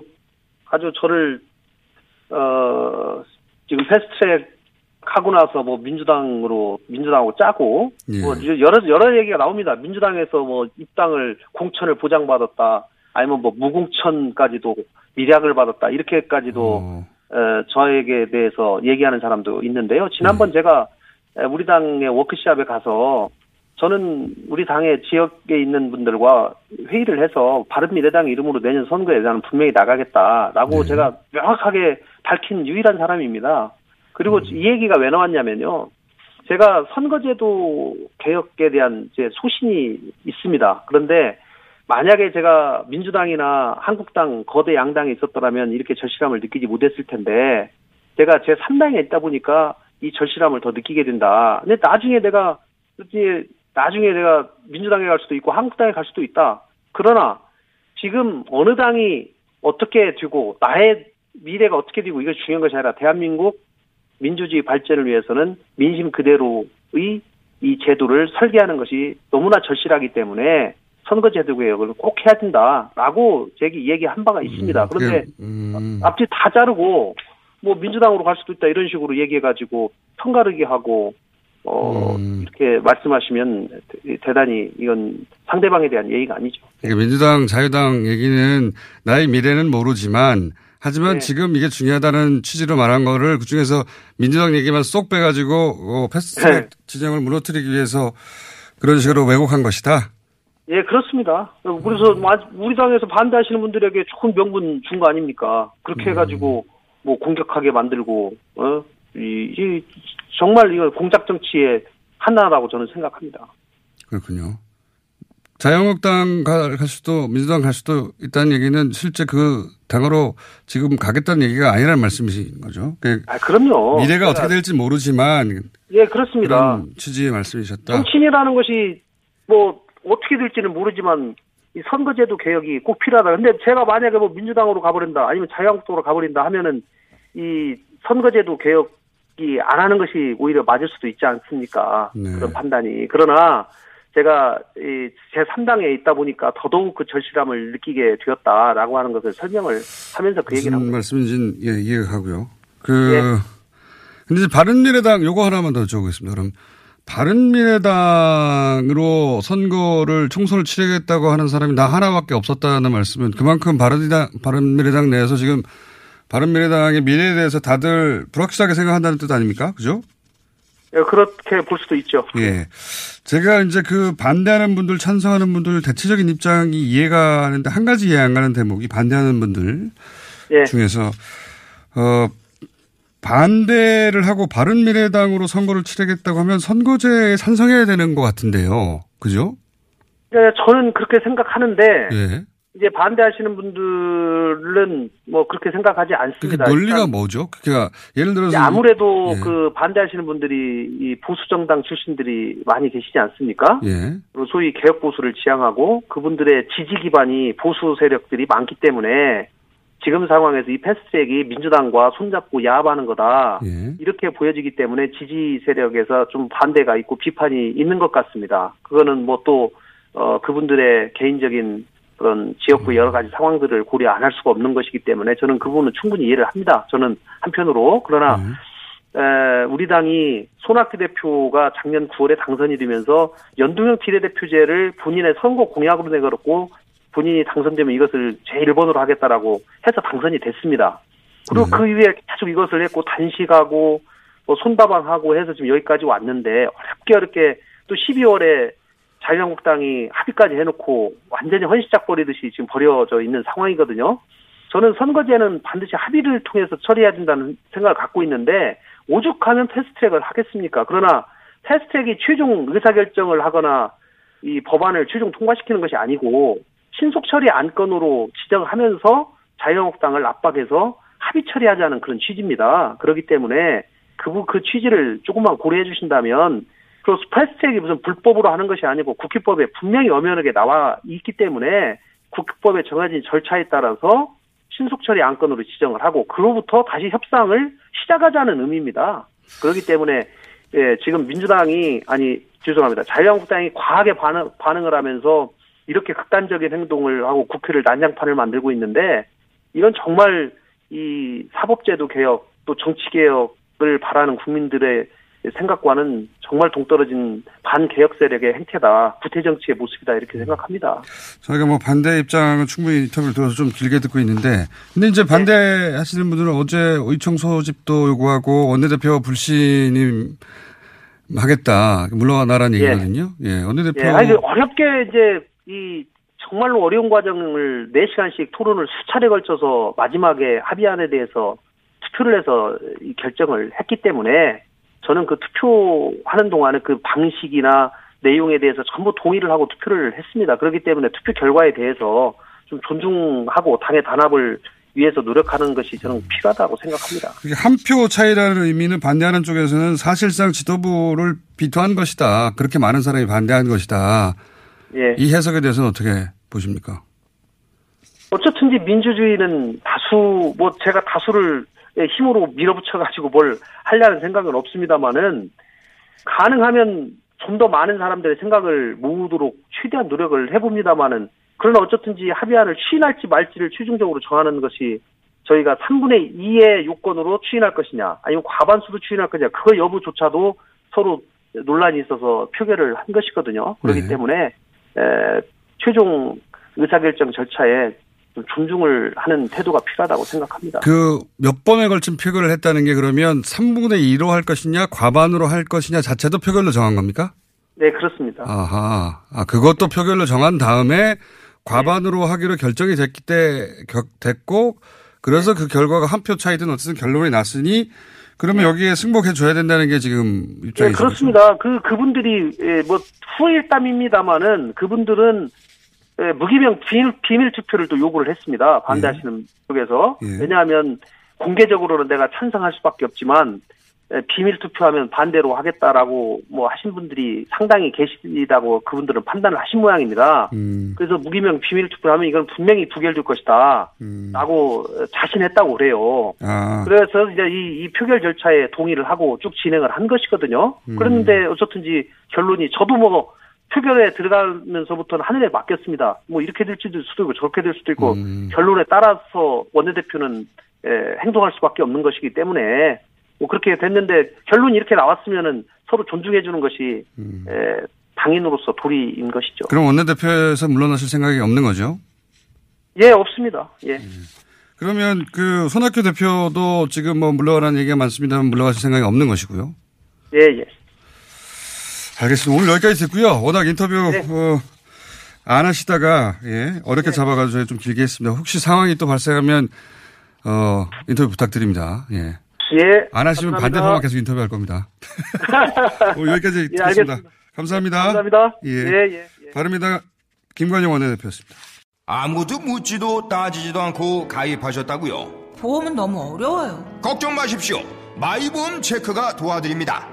아주 저를 어 지금 패스트트랙 하고 나서 뭐 민주당으로 민주당하고 짜고 예. 뭐 여러 여러 얘기가 나옵니다. 민주당에서 뭐 입당을 공천을 보장받았다. 아니면 뭐 무공천까지도 미략을 받았다. 이렇게까지도 어. 에, 저에게 대해서 얘기하는 사람도 있는데요. 지난번 제가 에, 우리 당의 워크숍에 가서 저는 우리 당의 지역에 있는 분들과 회의를 해서 바른미래당 이름으로 내년 선거에 나는 분명히 나가겠다라고 네. 제가 명확하게 밝힌 유일한 사람입니다. 그리고 이 얘기가 왜 나왔냐면요. 제가 선거제도 개혁에 대한 제 소신이 있습니다. 그런데 만약에 제가 민주당이나 한국당 거대 양당이 있었더라면 이렇게 절실함을 느끼지 못했을 텐데 제가 제 3당에 있다 보니까 이 절실함을 더 느끼게 된다. 근데 나중에 내가 이제 나중에 내가 민주당에 갈 수도 있고 한국당에 갈 수도 있다. 그러나 지금 어느 당이 어떻게 되고 나의 미래가 어떻게 되고 이게 중요한 것이 아니라 대한민국 민주주의 발전을 위해서는 민심 그대로의 이 제도를 설계하는 것이 너무나 절실하기 때문에 선거제도 개혁을 꼭 해야 된다라고 제기 얘기한 바가 있습니다. 그런데 음, 앞뒤 다 자르고 뭐 민주당으로 갈 수도 있다 이런 식으로 얘기해가지고 편가르기 하고 어 음. 이렇게 말씀하시면 대- 대단히 이건 상대방에 대한 예의가 아니죠. 그러니까 민주당, 자유당 얘기는 나의 미래는 모르지만 하지만 네. 지금 이게 중요하다는 취지로 말한 거를 그 중에서 민주당 얘기만 쏙 빼가지고 어, 패스트트랙 네. 지정을 무너뜨리기 위해서 그런 식으로 왜곡한 것이다. 예, 그렇습니다. 그래서 마- 우리 당에서 반대하시는 분들에게 좋은 명분 준 거 아닙니까? 그렇게 해가지고 뭐 공격하게 만들고 어? 이, 이 정말 이거 공작 정치의 하나라고 저는 생각합니다. 그렇군요. 자유한국당 가- 갈 수도 민주당 갈 수도 있다는 얘기는 실제 그 당으로 지금 가겠다는 얘기가 아니라는 말씀이신 거죠. 그 아, 그럼요. 미래가 어떻게 될지 모르지만 예, 그렇습니다. 그런 취지의 말씀이셨다. 정치인이라는 것이 뭐 어떻게 될지는 모르지만 이 선거제도 개혁이 꼭 필요하다. 근데 제가 만약에 뭐 민주당으로 가버린다, 아니면 자유한국당으로 가버린다 하면은 이 선거제도 개혁 이안 하는 것이 오히려 맞을 수도 있지 않습니까? 네. 그런 판단이. 그러나 제가 이제 3당에 있다 보니까 더더욱 그 절실함을 느끼게 되었다라고 하는 것을 설명을 하면서 그 얘기를 합니다. 말씀인지는 예, 이해가 가고요. 그, 예. 근데 바른미래당 요거 하나만 더 여쭤보겠습니다. 그럼 바른미래당으로 선거를 총선을 치르겠다고 하는 사람이 나 하나밖에 없었다는 말씀은 그만큼 바른미래당, 바른미래당 내에서 지금 바른미래당의 미래에 대해서 다들 불확실하게 생각한다는 뜻 아닙니까? 그죠? 예, 그렇게 볼 수도 있죠. 예. 제가 이제 그 반대하는 분들, 찬성하는 분들 대체적인 입장이 이해가 가는데 한 가지 이해 안 가는 대목이 반대하는 분들 예. 중에서 어 반대를 하고 바른 미래당으로 선거를 치르겠다고 하면 선거제에 찬성해야 되는 것 같은데요. 그죠? 예, 저는 그렇게 생각하는데 예. 이제 반대하시는 분들은 뭐 그렇게 생각하지 그 않습니다. 논리가 뭐죠? 그러니까 예를 들어서 아무래도 예. 그 반대하시는 분들이 이 보수 정당 출신들이 많이 계시지 않습니까? 예. 그리고 소위 개혁 보수를 지향하고 그분들의 지지 기반이 보수 세력들이 많기 때문에 지금 상황에서 이 패스트트랙이 민주당과 손잡고 야합하는 거다. 예. 이렇게 보여지기 때문에 지지 세력에서 좀 반대가 있고 비판이 있는 것 같습니다. 그거는 뭐또 어, 그분들의 개인적인 그런 지역구 여러 가지 상황들을 고려 안 할 수가 없는 것이기 때문에 저는 그 부분은 충분히 이해를 합니다. 저는 한편으로 그러나 예. 에, 우리 당이 손학규 대표가 작년 9월에 당선이 되면서 연동형 비례대표제를 본인의 선거 공약으로 내걸었고 본인이 당선되면 이것을 제1번으로 하겠다라고 해서 당선이 됐습니다. 그리고 네. 그 이후에 계속 이것을 했고 단식하고 뭐 손다방하고 해서 지금 여기까지 왔는데 어렵게 어렵게 또 12월에 자유한국당이 합의까지 해놓고 완전히 헌시작 버리듯이 지금 버려져 있는 상황이거든요. 저는 선거제는 반드시 합의를 통해서 처리해야 된다는 생각을 갖고 있는데 오죽하면 패스트트랙을 하겠습니까? 그러나 패스트트랙이 최종 의사결정을 하거나 이 법안을 최종 통과시키는 것이 아니고 신속 처리 안건으로 지정하면서 자유한국당을 압박해서 합의 처리하자는 그런 취지입니다. 그렇기 때문에 그, 그 취지를 조금만 고려해 주신다면 그 패스트트랙이 무슨 불법으로 하는 것이 아니고 국회법에 분명히 엄연하게 나와 있기 때문에 국회법에 정해진 절차에 따라서 신속 처리 안건으로 지정을 하고 그로부터 다시 협상을 시작하자는 의미입니다. 그렇기 때문에 예, 지금 민주당이 아니 죄송합니다. 자유한국당이 과하게 반응, 반응을 하면서 이렇게 극단적인 행동을 하고 국회를 난장판을 만들고 있는데 이건 정말 이 사법제도 개혁 또 정치 개혁을 바라는 국민들의 생각과는 정말 동떨어진 반개혁 세력의 행태다. 구태 정치의 모습이다. 이렇게 생각합니다. 저희가 뭐 반대 입장은 충분히 인터뷰를 들어서 좀 길게 듣고 있는데 근데 이제 반대하시는 분들은 어제 의총 소집도 요구하고 원내대표 불신임 하겠다. 물러나라는 예. 얘기거든요. 예. 원내대표 예, 아니, 어렵게 이제 이 정말로 어려운 과정을 4시간씩 토론을 수차례 걸쳐서 마지막에 합의안에 대해서 투표를 해서 이 결정을 했기 때문에 저는 그 투표하는 동안에 그 방식이나 내용에 대해서 전부 동의를 하고 투표를 했습니다. 그렇기 때문에 투표 결과에 대해서 좀 존중하고 당의 단합을 위해서 노력하는 것이 저는 필요하다고 생각합니다. 한 표 차이라는 의미는 반대하는 쪽에서는 사실상 지도부를 비토한 것이다. 그렇게 많은 사람이 반대한 것이다. 예. 이 해석에 대해서는 어떻게 보십니까? 어쨌든지 민주주의는 다수 뭐 제가 다수를 힘으로 밀어붙여 가지고 뭘 하려는 생각은 없습니다만은 가능하면 좀 더 많은 사람들의 생각을 모으도록 최대한 노력을 해봅니다만은 그러나 어쨌든지 합의안을 추인할지 말지를 최종적으로 정하는 것이 저희가 3분의 2의 요건으로 추인할 것이냐 아니면 과반수로 추인할 것이냐 그 여부조차도 서로 논란이 있어서 표결을 한 것이거든요. 그렇기 네. 때문에 에, 최종 의사결정 절차에 좀 존중을 하는 태도가 필요하다고 생각합니다. 그 몇 번에 걸친 표결을 했다는 게 그러면 3분의 2로 할 것이냐 과반으로 할 것이냐 자체도 표결로 정한 겁니까? 네, 그렇습니다. 아하. 아, 그것도 표결로 정한 다음에 과반으로 하기로 결정이 됐기 때, 겨- 됐고, 그래서 그 결과가 한 표 차이든 어쨌든 결론이 났으니, 그러면 여기에 승복해 줘야 된다는 게 지금 네, 입장이죠. 그렇습니다. 그 그분들이 예, 뭐 후일담입니다만은 그분들은 예, 무기명 비밀, 비밀 투표를 또 요구를 했습니다. 반대하시는 쪽에서 예. 왜냐하면 공개적으로는 내가 찬성할 수밖에 없지만 예, 비밀 투표하면 반대로 하겠다라고 뭐 하신 분들이 상당히 계시다고 그분들은 판단을 하신 모양입니다. 음, 그래서 무기명 비밀 투표하면 이건 분명히 부결될 것이다. 음. 라고 자신했다고 그래요. 아, 그래서 이제 이, 이 표결 절차에 동의를 하고 쭉 진행을 한 것이거든요. 음. 그런데 어쨌든지 결론이 저도 뭐 표결에 들어가면서부터는 하늘에 맡겼습니다. 뭐 이렇게 될 수도 있고 저렇게 될 수도 있고 음. 결론에 따라서 원내대표는 에, 행동할 수밖에 없는 것이기 때문에 뭐 그렇게 됐는데 결론이 이렇게 나왔으면은 서로 존중해 주는 것이 음. 에, 당인으로서 도리인 것이죠. 그럼 원내대표에서 물러나실 생각이 없는 거죠? 예, 없습니다. 예. 그러면 그 손학규 대표도 지금 뭐 물러가라는 얘기가 많습니다만 물러가실 생각이 없는 것이고요. 예, 예. 알겠습니다. 오늘 여기까지 듣고요. 워낙 인터뷰 네. 어, 안 하시다가 예, 어렵게 잡아가지고 저희 좀 길게 했습니다. 혹시 상황이 또 발생하면 어, 인터뷰 부탁드립니다. 예. 예. 안 하시면 감사합니다. 반대편만 계속 인터뷰할 겁니다. 오늘 여기까지 예, 듣겠습니다. 알겠습니다. 감사합니다. 감사합니다. 예. 예, 예. 예. 바릅니다. 김관영 원내대표였습니다. 아무도 묻지도 따지지도 않고 가입하셨다고요? 보험은 너무 어려워요. 걱정 마십시오. 마이보험 체크가 도와드립니다.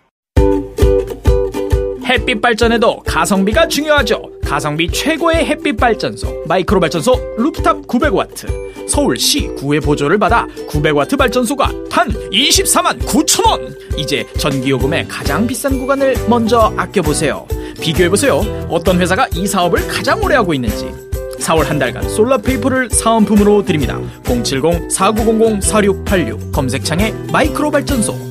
햇빛 발전에도 가성비가 중요하죠. 가성비 최고의 햇빛 발전소 마이크로 발전소 루프탑 900와트. 서울시 구의 보조를 받아 900와트 발전소가 단 24만 9천 원. 이제 전기요금의 가장 비싼 구간을 먼저 아껴보세요. 비교해보세요. 어떤 회사가 이 사업을 가장 오래 하고 있는지. 4월 한 달간 솔라페이퍼를 사은품으로 드립니다. 070-4900-4686 검색창에 마이크로 발전소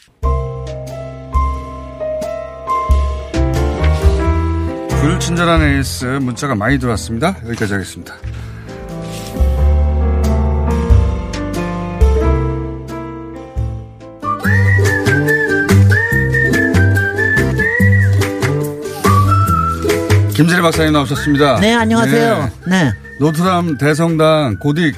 불친절한 AS 문자가 많이 들어왔습니다. 여기까지 하겠습니다. 김진애 박사님 나오셨습니다. 네, 안녕하세요. 네. 노트람 대성당 고딕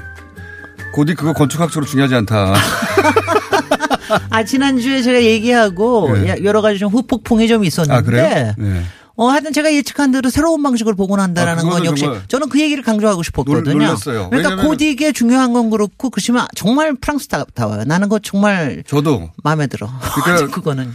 고딕 그거 건축학적으로 중요하지 않다. 아, 지난주에 제가 얘기하고 네. 여러 가지 좀 후폭풍이 좀 있었는데. 아 그래요? 네. 어, 하여튼 제가 예측한 대로 새로운 방식을 보고 난다라는 아, 건 역시 저는 그 얘기를 강조하고 싶었거든요. 놀- 놀랐어요. 그러니까 고딕의 중요한 건 그렇고 그렇지만 정말 프랑스 다워요. 나는 그거 정말 저도 마음에 들어. 그러니까 그거는.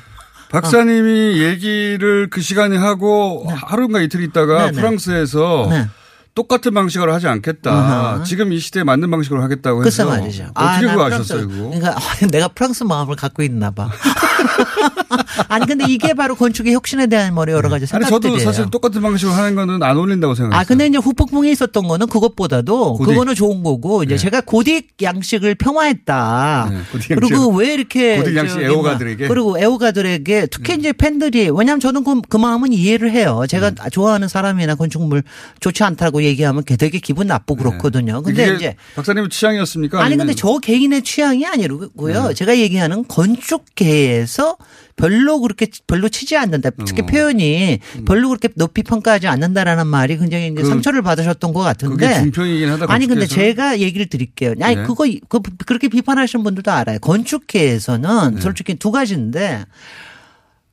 박사님이 얘기를 그 시간에 하고 하루인가 이틀 있다가 네, 네. 프랑스에서 네. 똑같은 방식으로 하지 않겠다. 아하. 지금 이 시대에 맞는 방식으로 하겠다고 해서 말이죠. 어떻게 난 그거 프랑스- 아셨어요, 그거? 그러니까 내가 프랑스 마음을 갖고 있나 봐. 아니 근데 이게 바로 건축의 혁신에 대한 뭐 여러 가지 아니 생각들이에요. 저도 사실 똑같은 방식으로 하는 거는 안 어울린다고 생각해요. 아, 근데 이제 후폭풍이 있었던 거는 그것보다도 고딕. 그거는 좋은 거고 이제 제가 고딕 양식을 평화했다. 네, 고딕 그리고 양식. 왜 이렇게 고딕 양식 애호가들에게? 뭐, 그리고 애호가들에게 특히 이제 팬들이 왜냐하면 저는 그, 그 마음은 이해를 해요. 제가 좋아하는 사람이나 건축물 좋지 않다고 얘기하면 되게 기분 나쁘고 그렇거든요. 근데 이제 박사님 취향이었습니까? 아니 근데 저 개인의 취향이 아니고요. 제가 얘기하는 건축계 에서 별로 그렇게 별로 치지 않는다. 특히 표현이 별로 그렇게 높이 평가하지 않는다라는 말이 굉장히 이제 그- 상처를 받으셨던 것 같은데. 중평이긴 하다. 아니 근데. 제가 얘기를 드릴게요. 아니 네. 그거 그 그렇게 비판하시는 분들도 알아요. 건축계에서는 솔직히 두 가지인데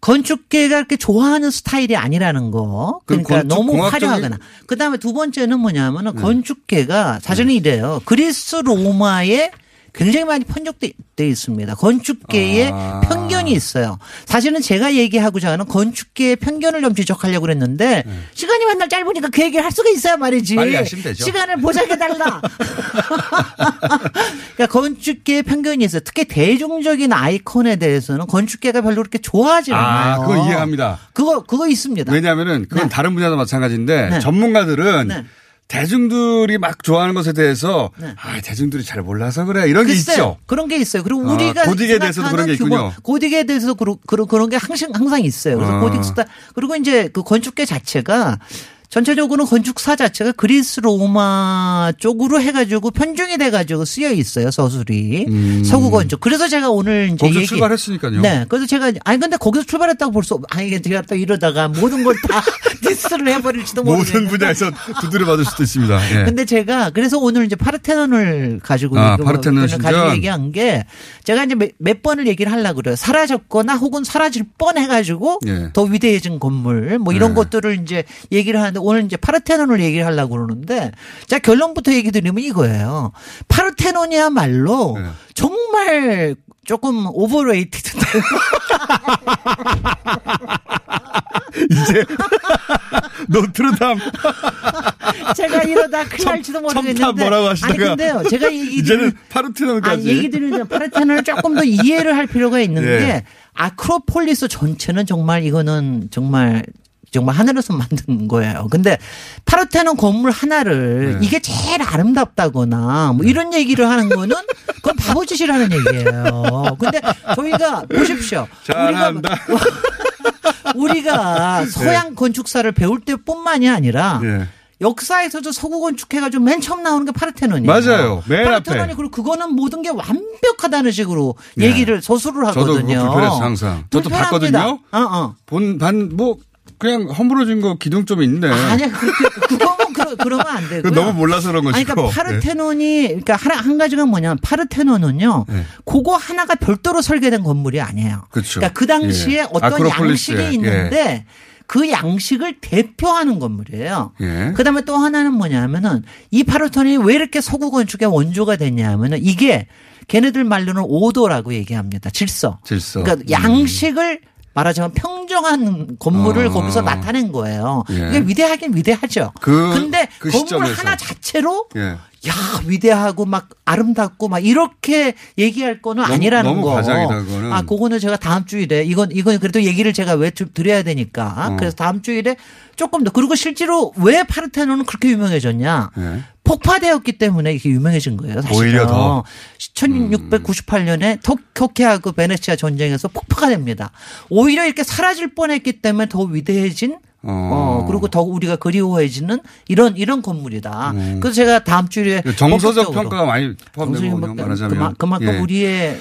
건축계가 그렇게 좋아하는 스타일이 아니라는 거. 그러니까 너무 화려하거나. 그 다음에 두 번째는 뭐냐면은 네. 건축계가 사실은 이래요. 그리스 로마에 굉장히 많이 편적돼 돼 있습니다. 건축계에 아. 편견이 있어요. 사실은 제가 얘기하고자 하는 건축계의 편견을 좀 지적하려고 그랬는데 시간이 맨날 짧으니까 그 얘기를 할 수가 있어야 말이지. 네. 시간을 보장해 달라. 그러니까 건축계의 편견이 있어요. 특히 대중적인 아이콘에 대해서는 건축계가 별로 그렇게 좋아하지 않아요. 아, 그거 이해합니다. 그거 그거 있습니다. 왜냐하면은 그건 다른 분야도 마찬가지인데 네. 전문가들은 네. 대중들이 막 좋아하는 것에 대해서 아 대중들이 잘 몰라서 그래 이런 게 글쎄요. 있죠. 그런 게 있어요. 그리고 아, 우리가 고딕에 대해서도 그런 게 있군요. 규모, 고딕에 대해서 그런 그런 그런 게 항상 항상 있어요. 그래서 아. 고딕 스타일 그리고 이제 그 건축계 자체가 전체적으로 건축사 자체가 그리스 로마 쪽으로 해가지고 편중이 돼가지고 쓰여 있어요 서술이 서구 건축. 그래서 제가 오늘 이제 음. 거기서 얘기 출발했으니까요. 네, 그래서 제가 아니 근데 거기서 출발했다고 볼수 아니 제가 또 이러다가 모든 걸 다 디스를 해버릴지도 모르겠는데. 모든 분야에서 두드려 맞을 수도 있습니다. 예. 근데 제가 그래서 오늘 이제 파르테논을 가지고 아, 이거 파르테논. 가지고 얘기한 게 제가 이제 몇, 몇 번을 얘기를 하려고 그래요. 사라졌거나 혹은 사라질 뻔 해가지고 예. 더 위대해진 건물 뭐 이런 네. 것들을 이제 얘기를 하는데 오늘 이제 파르테논을 얘기를 하려고 그러는데 자 결론부터 얘기 드리면 이거예요. 파르테논이야말로 네. 정말 조금 overrated. 이제 노트르담 제가 이러다 큰일 날지도 모르겠는데. 첨탑 뭐라고 하시다가 아니 근데요. 제가 얘기 이제는 파르테논까지. 아니, 얘기 드리는 파르테논을 조금 더 이해를 할 필요가 있는 예. 게 아크로폴리스 전체는 정말 이거는 정말 정말 하늘에서 만든 거예요. 근데 파르테논 건물 하나를 네. 이게 제일 아름답다거나 뭐 이런 얘기를 하는 거는 그건 바보짓이라는 얘기예요. 근데 저희가 보십시오. 잘한다. 우리가 서양 건축사를 배울 때뿐만이 아니라 예. 역사에서도 서구 건축해가지고 맨 처음 나오는 게 파르테논이에요. 맞아요. 맨 파르테논이 앞에. 그리고 그거는 모든 게 완벽하다는 식으로 네. 얘기를 저도 그거 하거든요. 불편해서 항상. 저도. 봤거든요. 어, 어. 본, 반, 뭐, 그냥 허물어진 거 기둥 좀 있네. 아니야, 그거는 그러, 그러면 안. 그거 너무 몰라서 그런 아니, 것이고. 그러니까 파르테논이, 그러니까 하나, 한 가지가 뭐냐면 파르테논은요, 네. 그거 하나가 별도로 설계된 건물이 아니에요. 그렇죠. 그러니까 그 당시에 예. 어떤 아크로폴리스에, 양식이 있는데 그 양식을 대표하는 건물이에요. 예. 그다음에 또 하나는 뭐냐면은 이 파르테논이 왜 이렇게 서구 건축의 원조가 됐냐면은 이게 걔네들 말로는 오도라고 얘기합니다. 질서. 질서. 그러니까 음. 양식을 말하자면 평정한 건물을 어. 거기서 나타낸 거예요. 예. 이게 위대하긴 위대하죠. 그- 근데 그 건물 시점에서. 하나 자체로 예. 야 위대하고 막 아름답고 막 이렇게 얘기할 거는 너무- 아니라는 너무 거. 과장이다, 그거는. 아, 그거는 제가 다음 주일에 이건 이건 그래도 얘기를 제가 왜좀 드려야 되니까. 어. 그래서 다음 주일에 조금 더 그리고 실제로 왜 파르테논은 그렇게 유명해졌냐? 예. 폭파되었기 때문에 이렇게 유명해진 거예요. 사실은. 오히려 더. 1698년에 터키하고 베네치아 전쟁에서 폭파가 됩니다. 오히려 이렇게 사라질 뻔했기 때문에 더 위대해진 어, 그리고 더욱 우리가 그리워해지는 이런 이런 건물이다. 그래서 제가 다음 주에 그 정서적 평가가 많이. 정서적 말하자면. 그만, 그만 큼 예. 우리의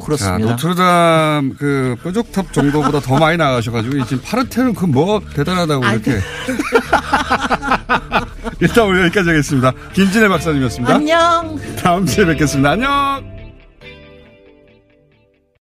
자, 그렇습니다. 노트르담 그 뾰족탑 정도보다 더 많이 나가셔가지고 지금 파르테는 그 뭐 대단하다고 이렇게. 일단 오늘 여기까지 하겠습니다. 김진애 박사님이었습니다. 안녕. 다음 주에 뵙겠습니다. 안녕.